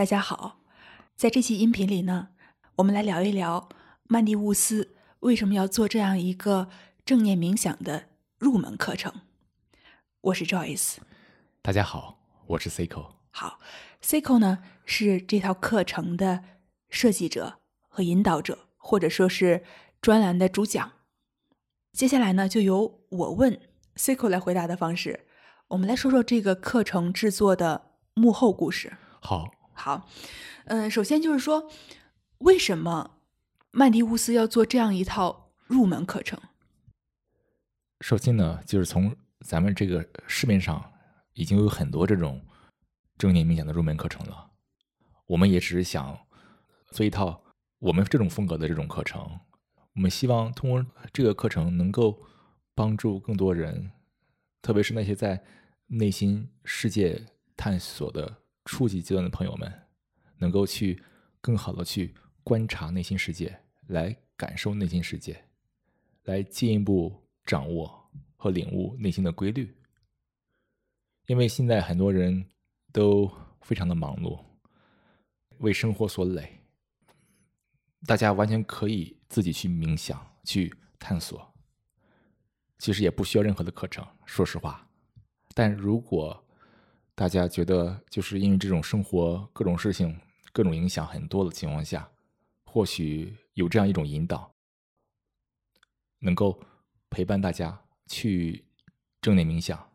大家好，在这期音频里呢，我们来聊一聊曼蒂乌斯为什么要做这样一个正念冥想的入门课程。我是 Joyce，大家好，我是 Cico。好，Cico 呢是这套课程的设计者和引导者，或者说是专栏的主讲。接下来呢，就由我问 Cico 来回答的方式，我们来说说这个课程制作的幕后故事。好。好，嗯，首先就是说，为什么曼迪乌斯要做这样一套入门课程？首先呢，就是从咱们这个市面上已经有很多这种正念冥想的入门课程了，我们也只是想做一套我们这种风格的这种课程。我们希望通过这个课程能够帮助更多人，特别是那些在内心世界探索的。初级阶段的朋友们，能够去更好的去观察内心世界，来感受内心世界，来进一步掌握和领悟内心的规律。因为现在很多人都非常的忙碌，为生活所累，大家完全可以自己去冥想、去探索，其实也不需要任何的课程。说实话，但如果大家觉得，就是因为这种生活各种事情、各种影响很多的情况下，或许有这样一种引导，能够陪伴大家去正念冥想，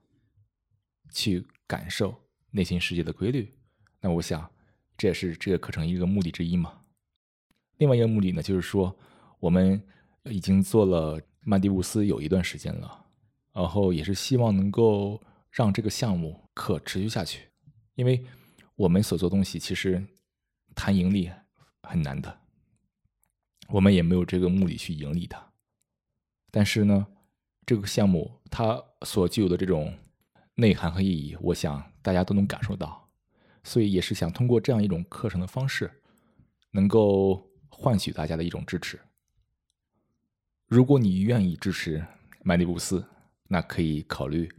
去感受内心世界的规律。那我想，这也是这个课程一个目的之一嘛。另外一个目的呢，就是说，我们已经做了曼迪乌斯有一段时间了，然后也是希望能够。让这个项目可持续下去，因为我们所做东西其实谈盈利很难的，我们也没有这个目的去盈利它。但是呢，这个项目它所具有的这种内涵和意义，我想大家都能感受到，所以也是想通过这样一种课程的方式，能够换取大家的一种支持。如果你愿意支持麦迪布斯，那可以考虑。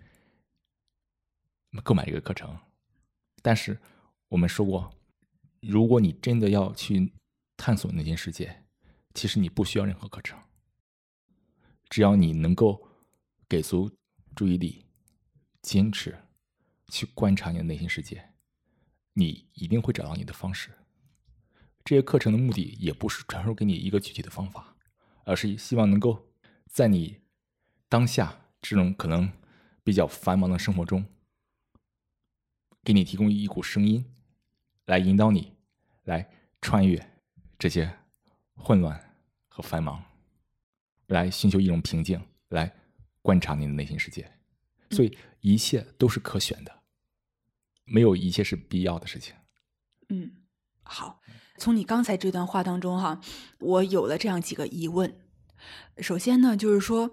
购买这个课程，但是我们说过，如果你真的要去探索内心世界，其实你不需要任何课程，只要你能够给足注意力，坚持去观察你的内心世界，你一定会找到你的方式。这些课程的目的也不是传授给你一个具体的方法，而是希望能够在你当下这种可能比较繁忙的生活中。给你提供一股声音，来引导你，来穿越这些混乱和繁忙，来寻求一种平静，来观察你的内心世界。所以一切都是可选的，没有一切是必要的事情。嗯，好。从你刚才这段话当中，哈，我有了这样几个疑问。首先呢，就是说，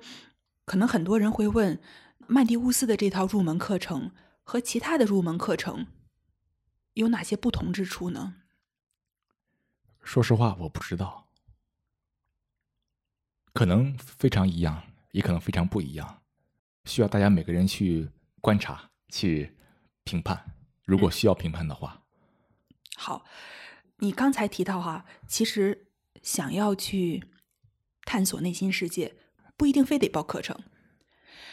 可能很多人会问，曼迪乌斯的这套入门课程。和其他的入门课程有哪些不同之处呢？说实话，我不知道，可能非常一样，也可能非常不一样，需要大家每个人去观察、去评判。如果需要评判的话，好，你刚才提到哈，其实想要去探索内心世界，不一定非得报课程，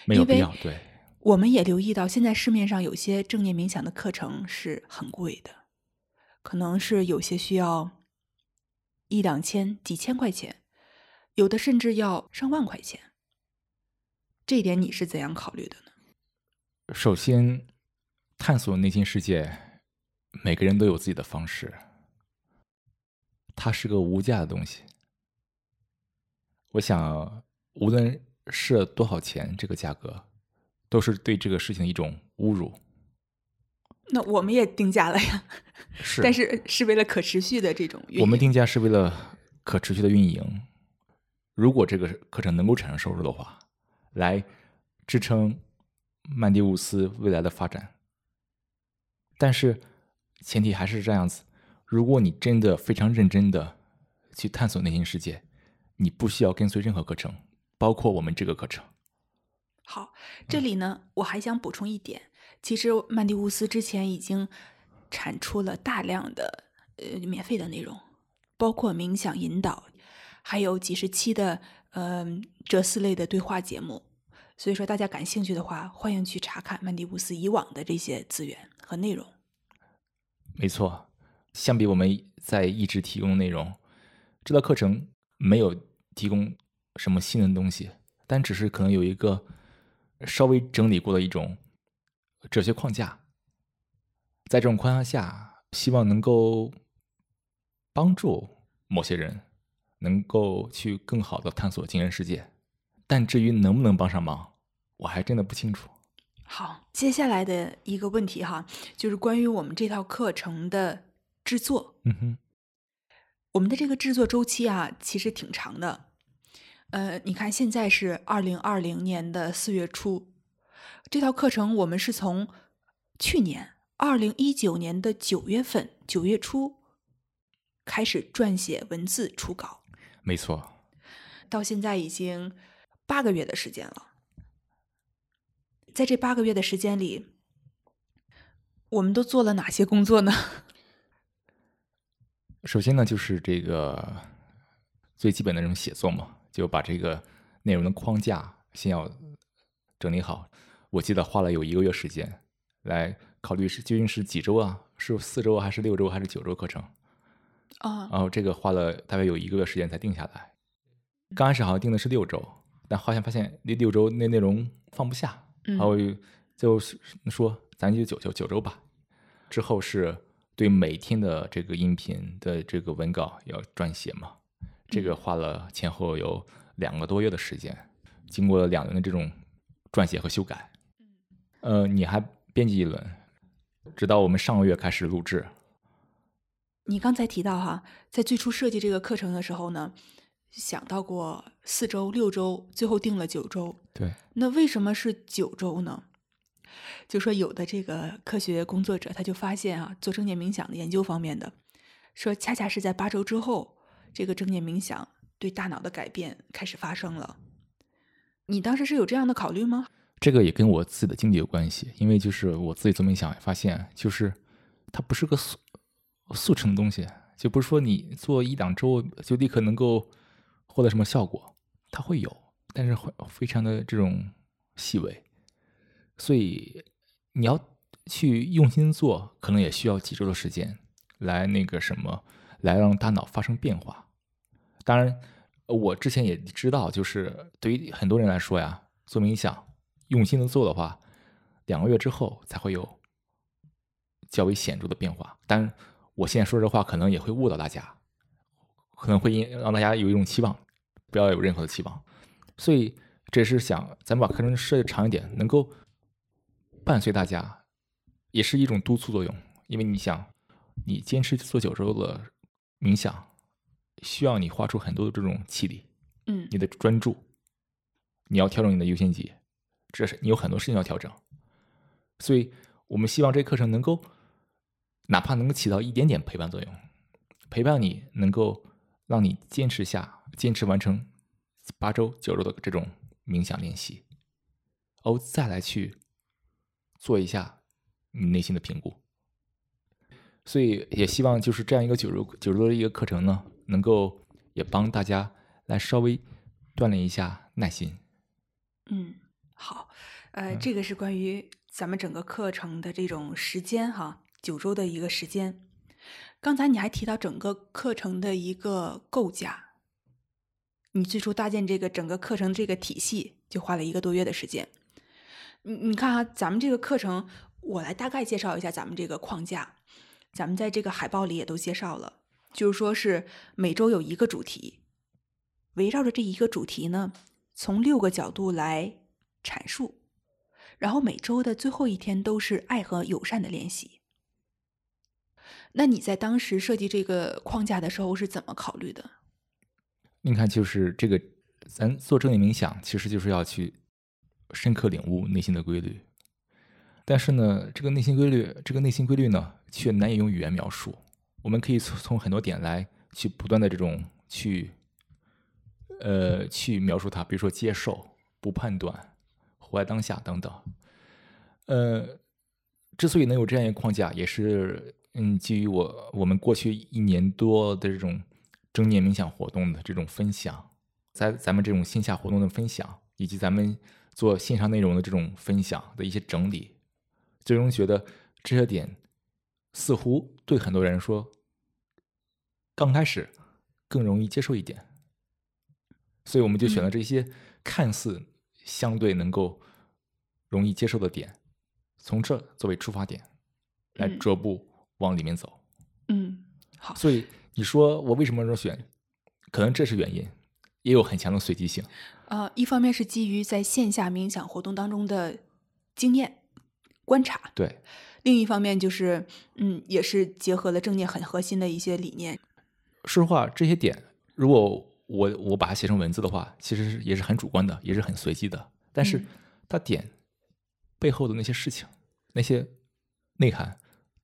没有必要，对。我们也留意到，现在市面上有些正念冥想的课程是很贵的，可能是有些需要一两千、几千块钱，有的甚至要上万块钱。这点你是怎样考虑的呢？首先，探索内心世界，每个人都有自己的方式，它是个无价的东西。我想，无论是多少钱，这个价格。都是对这个事情一种侮辱。那我们也定价了呀，是，但是是为了可持续的这种。我们定价是为了可持续的运营。如果这个课程能够产生收入的话，来支撑曼迪乌斯未来的发展。但是前提还是这样子：如果你真的非常认真的去探索内心世界，你不需要跟随任何课程，包括我们这个课程。好，这里呢，我还想补充一点，其实曼迪乌斯之前已经产出了大量的呃免费的内容，包括冥想引导，还有几十期的嗯哲思类的对话节目。所以说，大家感兴趣的话，欢迎去查看曼迪乌斯以往的这些资源和内容。没错，相比我们在一直提供的内容，这道课程没有提供什么新的东西，但只是可能有一个稍微整理过的一种哲学框架。在这种框架下，希望能够帮助某些人能够去更好的探索精神世界。但至于能不能帮上忙，我还真的不清楚。好，接下来的一个问题哈，就是关于我们这套课程的制作。嗯哼，我们的这个制作周期啊，其实挺长的。呃，你看，现在是二零二零年的四月初，这套课程我们是从去年二零一九年的九月份九月初开始撰写文字初稿，没错，到现在已经八个月的时间了。在这八个月的时间里，我们都做了哪些工作呢？首先呢，就是这个最基本的这种写作嘛，就把这个内容的框架先要整理好。我记得花了有一个月时间来考虑是究竟是几周啊？是四周还是六周还是九周课程？啊，然后这个花了大概有一个月时间才定下来。刚开始好像定的是六周，但好像发现那六周那内容放不下。然后就说，咱就九九九周吧。之后是对每天的这个音频的这个文稿要撰写嘛，这个花了前后有两个多月的时间，经过了两轮的这种撰写和修改。呃，你还编辑一轮，直到我们上个月开始录制。你刚才提到哈，在最初设计这个课程的时候呢。想到过四周、六周，最后定了九周。对，那为什么是九周呢？就说有的这个科学工作者他就发现啊，做正念冥想的研究方面的，说恰恰是在八周之后，这个正念冥想对大脑的改变开始发生了。你当时是有这样的考虑吗？这个也跟我自己的经历有关系，因为就是我自己做冥想发现，就是它不是个速速成的东西，就不是说你做一两周就立刻能够。获得什么效果？它会有，但是会非常的这种细微，所以你要去用心做，可能也需要几周的时间来那个什么，来让大脑发生变化。当然，我之前也知道，就是对于很多人来说呀，做冥想用心的做的话，两个月之后才会有较为显著的变化。但我现在说这话，可能也会误导大家。可能会让大家有一种期望，不要有任何的期望，所以这是想咱们把课程设的长一点，能够伴随大家，也是一种督促作用。因为你想，你坚持做九周的冥想，需要你花出很多的这种气力，嗯，你的专注，你要调整你的优先级，这是你有很多事情要调整。所以我们希望这课程能够，哪怕能够起到一点点陪伴作用，陪伴你能够。让你坚持下，坚持完成八周、九周的这种冥想练习，哦，再来去做一下你内心的评估。所以也希望就是这样一个九周、九周的一个课程呢，能够也帮大家来稍微锻炼一下耐心。嗯，好，呃，这个是关于咱们整个课程的这种时间哈，九周的一个时间。刚才你还提到整个课程的一个构架，你最初搭建这个整个课程这个体系就花了一个多月的时间。你你看啊，咱们这个课程，我来大概介绍一下咱们这个框架。咱们在这个海报里也都介绍了，就是说是每周有一个主题，围绕着这一个主题呢，从六个角度来阐述，然后每周的最后一天都是爱和友善的练习。那你在当时设计这个框架的时候是怎么考虑的？你看，就是这个，咱做正念冥想，其实就是要去深刻领悟内心的规律。但是呢，这个内心规律，这个内心规律呢，却难以用语言描述。我们可以从从很多点来去不断的这种去，呃，去描述它，比如说接受、不判断、活在当下等等。呃，之所以能有这样一个框架，也是。嗯，基于我我们过去一年多的这种正念冥想活动的这种分享，在咱们这种线下活动的分享，以及咱们做线上内容的这种分享的一些整理，最终觉得这些点似乎对很多人说，刚开始更容易接受一点，所以我们就选了这些看似相对能够容易接受的点，从这作为出发点来嗯逐步往里面走。嗯，好，所以你说我为什么说选？可能这是原因，也有很强的随机性。呃，一方面是基于在线下冥想活动当中的经验观察，对，另一方面就是，嗯，也是结合了正念很核心的一些理念。说实话，这些点如果我我把它写成文字的话，其实也是很主观的，也是很随机的。但是嗯它点背后的那些事情、那些内涵，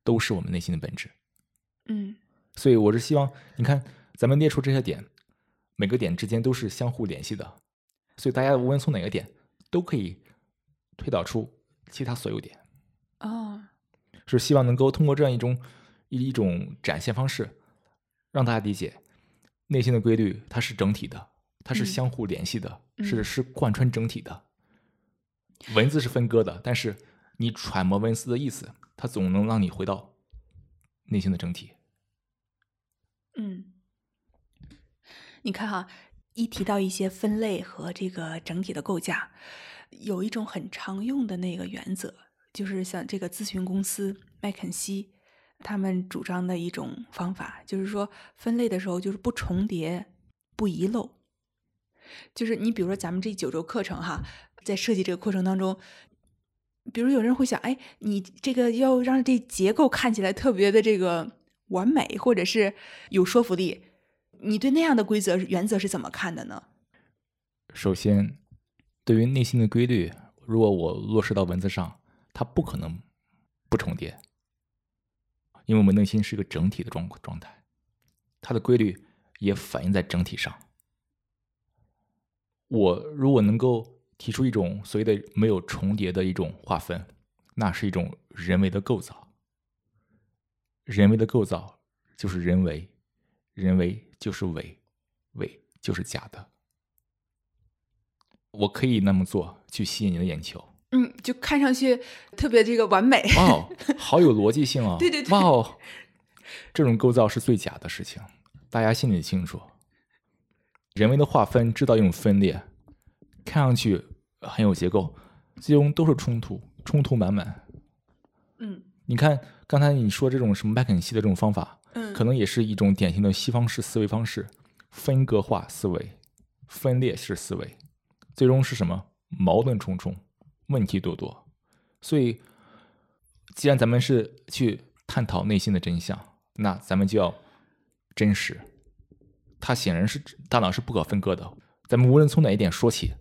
都是我们内心的本质。嗯所以我是希望，你看咱们列出这些点，每个点之间都是相互联系的，所以大家无论从哪个点，都可以推导出其他所有点。哦，是希望能够通过这样一种一一种展现方式，让大家理解内心的规律，它是整体的，它是嗯相互联系的，嗯是是贯穿整体的。文字是分割的，但是你揣摩文字的意思，它总能让你回到内心的整体。嗯，你看哈，一提到一些分类和这个整体的构架，有一种很常用的那个原则，就是像这个咨询公司麦肯锡他们主张的一种方法，就是说分类的时候就是不重叠、不遗漏。就是你比如说咱们这九周课程哈，在设计这个过程当中。比如有人会想，哎，你这个要让这结构看起来特别的这个完美，或者是有说服力，你对那样的规则原则是怎么看的呢？首先，对于内心的规律，如果我落实到文字上，它不可能不重叠，因为我们内心是一个整体的状状态，它的规律也反映在整体上。我如果能够提出一种所谓的没有重叠的一种划分，那是一种人为的构造。人为的构造就是人为，人为就是伪，伪就是假的。我可以那么做，去吸引你的眼球。嗯，就看上去特别这个完美。哇哦，好有逻辑性啊！对对对哇哦，这种构造是最假的事情，大家心里清楚。人为的划分制造一种分裂，看上去很有结构，最终都是冲突，冲突满满。嗯你看刚才你说这种什么麦肯锡的这种方法，嗯，可能也是一种典型的西方式思维方式，分割化思维、分裂式思维，最终是什么？矛盾重重，问题多多。所以，既然咱们是去探讨内心的真相，那咱们就要真实。它显然是大脑是不可分割的，咱们无论从哪一点说起，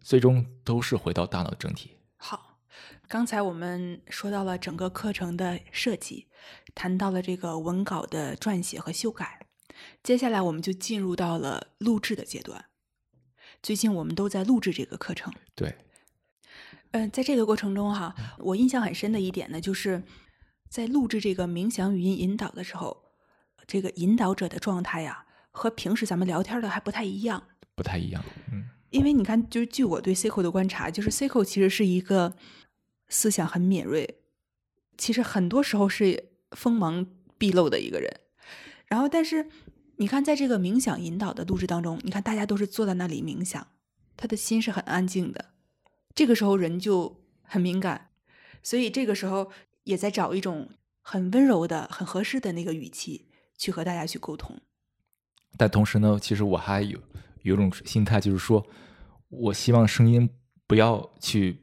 最终都是回到大脑的整体。好。刚才我们说到了整个课程的设计，谈到了这个文稿的撰写和修改，接下来我们就进入到了录制的阶段。最近我们都在录制这个课程。对，嗯、在这个过程中哈，我印象很深的一点呢，就是在录制这个冥想语音引导的时候，这个引导者的状态呀，和平时咱们聊天的还不太一样。不太一样。嗯，因为你看，就是据我对 Cico 的观察，就是 Cico 其实是一个思想很敏锐，其实很多时候是锋芒毕露的一个人。然后，但是你看，在这个冥想引导的录制当中，你看大家都是坐在那里冥想，他的心是很安静的。这个时候人就很敏感，所以这个时候也在找一种很温柔的、很合适的那个语气去和大家去沟通。但同时呢，其实我还有有一种心态，就是说我希望声音不要去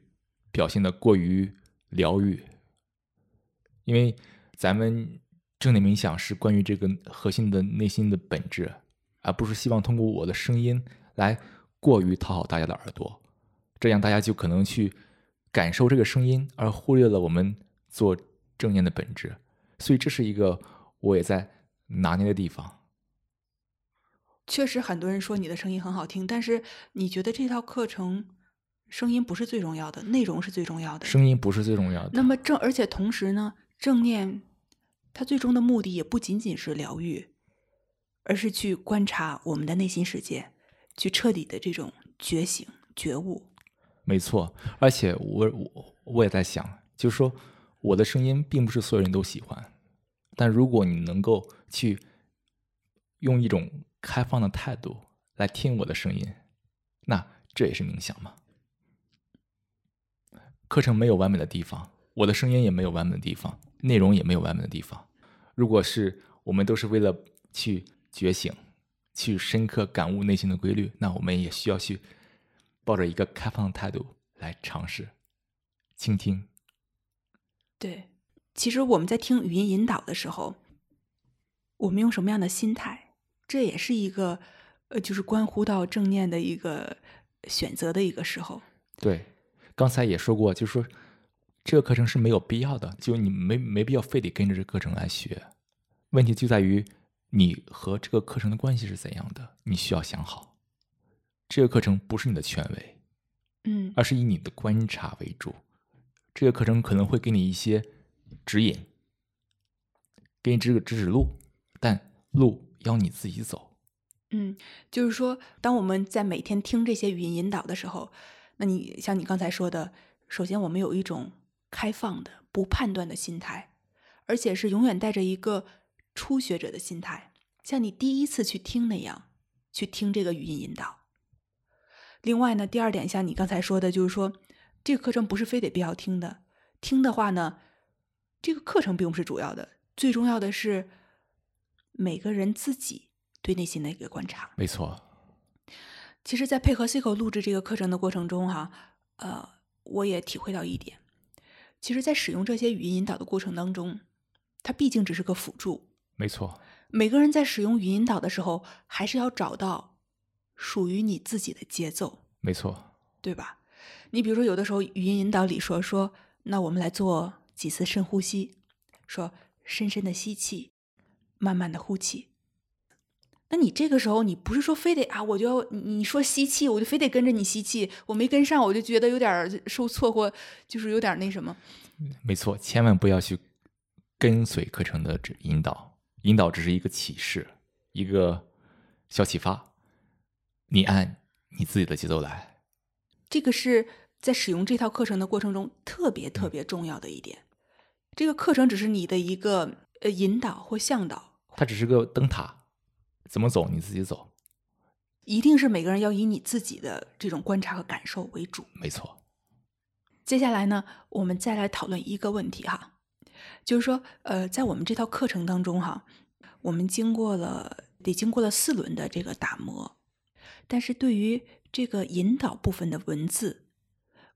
表现的过于疗愈，因为咱们正念冥想是关于这个核心的内心的本质，而不是希望通过我的声音来过于讨好大家的耳朵，这样大家就可能去感受这个声音，而忽略了我们做正念的本质。所以这是一个我也在拿捏的地方。确实，很多人说你的声音很好听，但是你觉得这套课程声音不是最重要的，内容是最重要的。声音不是最重要的。那么正，而且同时呢，正念它最终的目的也不仅仅是疗愈，而是去观察我们的内心世界，去彻底的这种觉醒、觉悟。没错，而且我我我也在想，就是说我的声音并不是所有人都喜欢，但如果你能够去用一种开放的态度来听我的声音，那这也是冥想嘛。课程没有完美的地方，我的声音也没有完美的地方，内容也没有完美的地方。如果是我们都是为了去觉醒，去深刻感悟内心的规律，那我们也需要去抱着一个开放的态度来尝试倾听。对，其实我们在听语音引导的时候，我们用什么样的心态，这也是一个呃，就是关乎到正念的一个选择的一个时候。对，刚才也说过，就是说这个课程是没有必要的，就你没没必要非得跟着这个课程来学。问题就在于你和这个课程的关系是怎样的，你需要想好。这个课程不是你的权威，嗯而是以你的观察为主。这个课程可能会给你一些指引，给你指个指指路，但路要你自己走。嗯，就是说，当我们在每天听这些语音引导的时候，那你像你刚才说的，首先我们有一种开放的、不判断的心态，而且是永远带着一个初学者的心态，像你第一次去听那样去听这个语音引导。另外呢，第二点，像你刚才说的，就是说这个课程不是非得必要听的，听的话呢，这个课程并不是主要的，最重要的是每个人自己对内心的一个观察。没错，其实，在配合 C 口录制这个课程的过程中，哈，呃，我也体会到一点，其实，在使用这些语音引导的过程当中，它毕竟只是个辅助。没错，每个人在使用语音引导的时候，还是要找到属于你自己的节奏，没错，对吧？你比如说，有的时候语音引导里说说，那我们来做几次深呼吸，说深深的吸气，慢慢的呼气。那你这个时候，你不是说非得啊，我就要你你说吸气，我就非得跟着你吸气，我没跟上，我就觉得有点儿受挫或就是有点那什么。没错，千万不要去跟随课程的指引导，引导只是一个启示，一个小启发，你按你自己的节奏来。这个是在使用这套课程的过程中特别特别重要的一点。这个课程只是你的一个呃引导或向导，它只是个灯塔，怎么走你自己走。一定是每个人要以你自己的这种观察和感受为主。没错，接下来呢，我们再来讨论一个问题哈，就是说，呃，在我们这套课程当中哈，我们经过了得经过了四轮的这个打磨，但是对于这个引导部分的文字，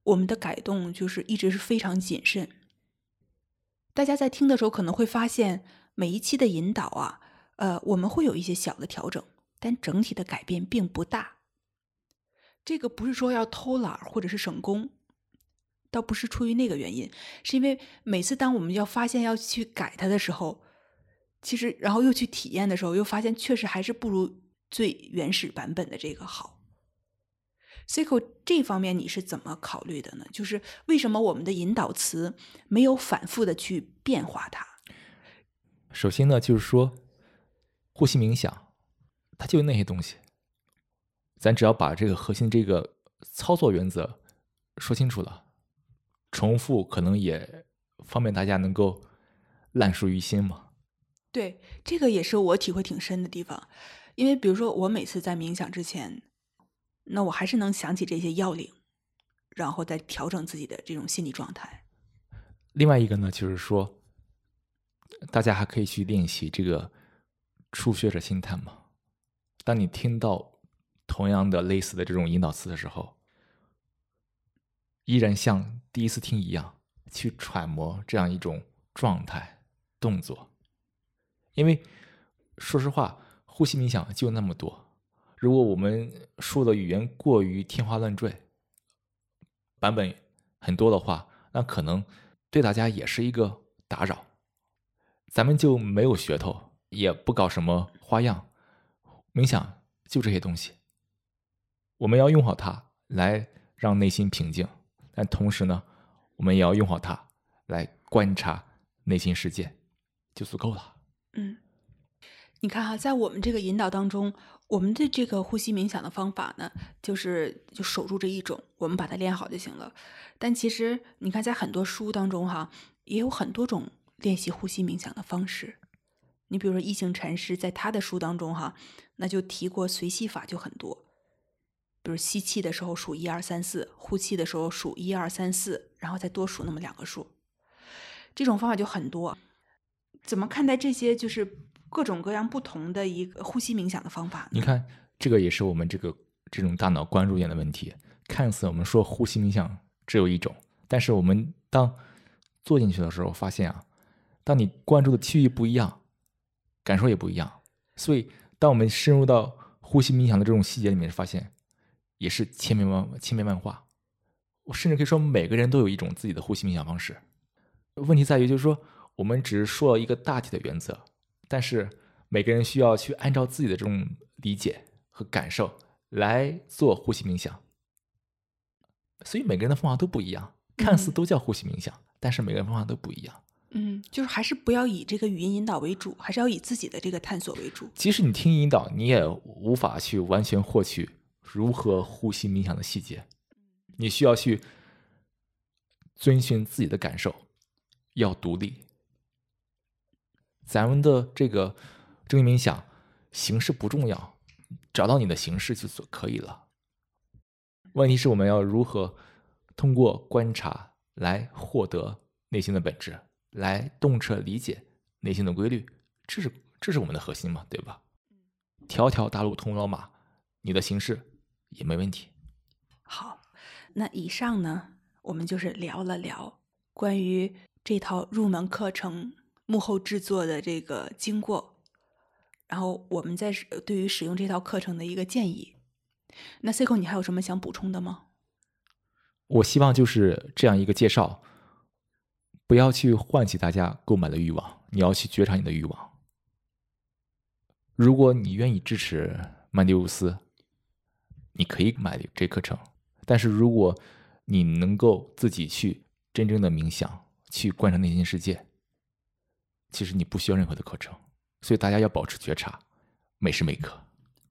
我们的改动就是一直是非常谨慎。大家在听的时候可能会发现，每一期的引导啊，呃，我们会有一些小的调整，但整体的改变并不大。这个不是说要偷懒或者是省工，倒不是出于那个原因，是因为每次当我们要发现要去改它的时候，其实然后又去体验的时候，又发现确实还是不如最原始版本的这个好。Cico 这方面你是怎么考虑的呢？就是为什么我们的引导词没有反复的去变化它？首先呢，就是说呼吸冥想，它就是那些东西，咱只要把这个核心这个操作原则说清楚了，重复可能也方便大家能够烂熟于心嘛。对，这个也是我体会挺深的地方，因为比如说我每次在冥想之前，那我还是能想起这些要领，然后再调整自己的这种心理状态。另外一个呢，就是说，大家还可以去练习这个初学者心态嘛。当你听到同样的类似的这种引导词的时候，依然像第一次听一样，去揣摩这样一种状态、动作。因为说实话，呼吸冥想就那么多，如果我们说的语言过于天花乱坠，版本很多的话，那可能对大家也是一个打扰。咱们就没有噱头，也不搞什么花样，冥想就这些东西。我们要用好它来让内心平静，但同时呢，我们也要用好它来观察内心世界。就足够了。嗯，你看哈，在我们这个引导当中，我们的这个呼吸冥想的方法呢，就是就守住这一种，我们把它练好就行了。但其实你看，在很多书当中哈，也有很多种练习呼吸冥想的方式。你比如说，一行禅师在他的书当中哈，那就提过随吸法就很多。比如吸气的时候数一二三四，呼气的时候数一二三四，然后再多数那么两个数，这种方法就很多。怎么看待这些就是各种各样不同的一个呼吸冥想的方法？你看，这个也是我们这个这种大脑关注点的问题。看似我们说呼吸冥想只有一种，但是我们当做进去的时候，发现啊，当你关注的区域不一样，感受也不一样。所以，当我们深入到呼吸冥想的这种细节里面，发现。也是千变万千变万化，我甚至可以说每个人都有一种自己的呼吸冥想方式。问题在于，就是说我们只是说了一个大体的原则，但是每个人需要去按照自己的这种理解和感受来做呼吸冥想。所以每个人的方法都不一样，看似都叫呼吸冥想，但是每个人方法都不一样。嗯，就是还是不要以这个语音引导为主，还是要以自己的这个探索为主。即使你听引导，你也无法去完全获取。如何呼吸冥想的细节，你需要去遵循自己的感受，要独立。咱们的这个正念冥想形式不重要，找到你的形式就可以了。问题是我们要如何通过观察来获得内心的本质，来洞彻理解内心的规律，这是这是我们的核心嘛，对吧？条条大路通罗马，你的形式。也没问题。好，那以上呢，我们就是聊了聊关于这套入门课程幕后制作的这个经过，然后我们在对于使用这套课程的一个建议。那 C 口，你还有什么想补充的吗？我希望就是这样一个介绍，不要去唤起大家购买的欲望，你要去觉察你的欲望。如果你愿意支持曼迪乌斯。你可以买这课程，但是如果你能够自己去真正的冥想，去观察内心世界，其实你不需要任何的课程。所以大家要保持觉察，每时每刻。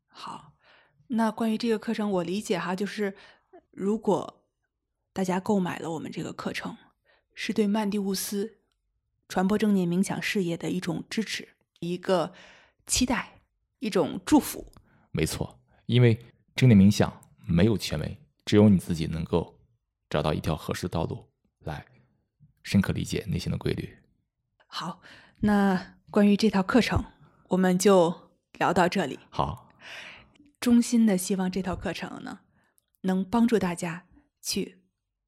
好，那关于这个课程，我理解哈，就是如果大家购买了我们这个课程，是对曼蒂乌斯传播正念冥想事业的一种支持，一个期待，一种祝福。没错，因为。正念冥想没有权威，只有你自己能够找到一条合适的道路，来深刻理解内心的规律。好，那关于这套课程，我们就聊到这里。好，衷心的希望这套课程呢，能帮助大家去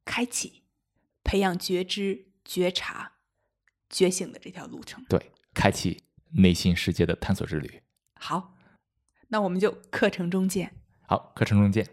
开启、培养觉知、觉察、觉醒的这条路程。对，开启内心世界的探索之旅。好，那我们就课程中见。好，课程中见。